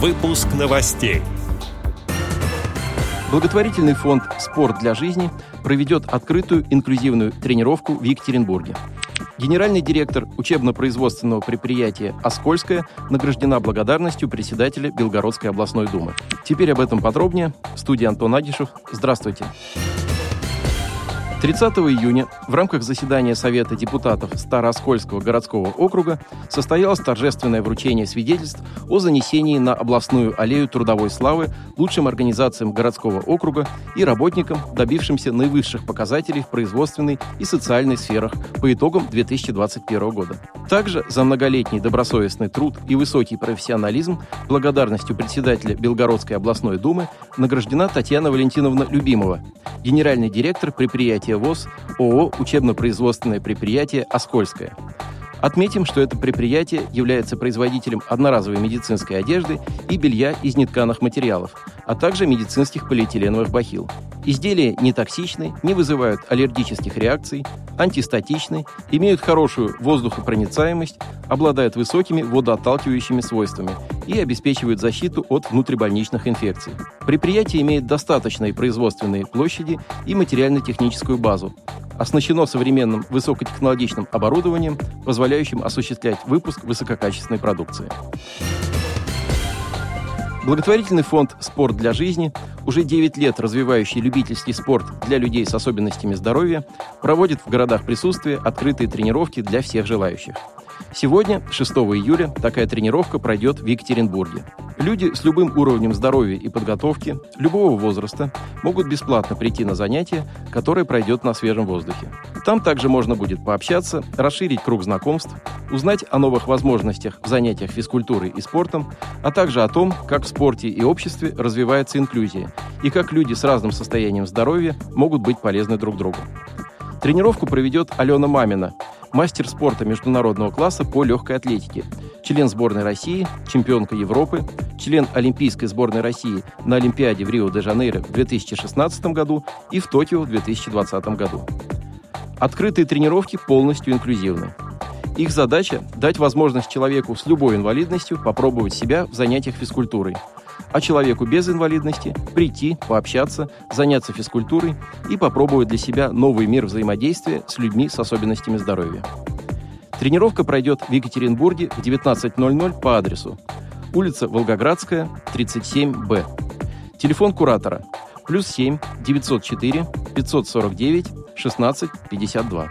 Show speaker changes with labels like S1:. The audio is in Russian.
S1: Выпуск новостей.
S2: Благотворительный фонд «Спорт для жизни» проведет открытую инклюзивную тренировку в Екатеринбурге. Генеральный директор учебно-производственного предприятия «Оскольская» награждена благодарностью председателя Белгородской областной думы. Теперь об этом подробнее. В студии Антон Агишев. Здравствуйте. Здравствуйте. 30 июня в рамках заседания Совета депутатов Старооскольского городского округа состоялось торжественное вручение свидетельств о занесении на областную аллею трудовой славы лучшим организациям городского округа и работникам, добившимся наивысших показателей в производственной и социальной сферах по итогам 2021 года. Также за многолетний добросовестный труд и высокий профессионализм благодарностью председателя Белгородской областной думы награждена Татьяна Валентиновна Любимова, генеральный директор предприятия предприятие ВОЗ ООО «Учебно-производственное предприятие Оскольское». Отметим, что это предприятие является производителем одноразовой медицинской одежды и белья из нетканых материалов, а также медицинских полиэтиленовых бахил. Изделия не токсичны, не вызывают аллергических реакций, антистатичны, имеют хорошую воздухопроницаемость, обладают высокими водоотталкивающими свойствами и обеспечивают защиту от внутрибольничных инфекций. Предприятие имеет достаточные производственные площади и материально-техническую базу, оснащено современным высокотехнологичным оборудованием, позволяющим осуществлять выпуск высококачественной продукции. Благотворительный фонд «Спорт для жизни», уже 9 лет развивающий любительский спорт для людей с особенностями здоровья, проводит в городах присутствия открытые тренировки для всех желающих – Сегодня, 6 июля, такая тренировка пройдет в Екатеринбурге. Люди с любым уровнем здоровья и подготовки, любого возраста, могут бесплатно прийти на занятие, которое пройдет на свежем воздухе. Там также можно будет пообщаться, расширить круг знакомств, узнать о новых возможностях в занятиях физкультурой и спортом, а также о том, как в спорте и обществе развивается инклюзия и как люди с разным состоянием здоровья могут быть полезны друг другу. Тренировку проведет Алена Мамина, мастер спорта международного класса по легкой атлетике, член сборной России, чемпионка Европы, член Олимпийской сборной России на Олимпиаде в Рио-де-Жанейро в 2016 году и в Токио в 2020 году. Открытые тренировки полностью инклюзивны. Их задача – дать возможность человеку с любой инвалидностью попробовать себя в занятиях физкультурой – а человеку без инвалидности прийти, пообщаться, заняться физкультурой и попробовать для себя новый мир взаимодействия с людьми с особенностями здоровья. Тренировка пройдет в Екатеринбурге в 19.00 по адресу улица Волгоградская, 37Б. Телефон куратора плюс 7 904 549 16 52.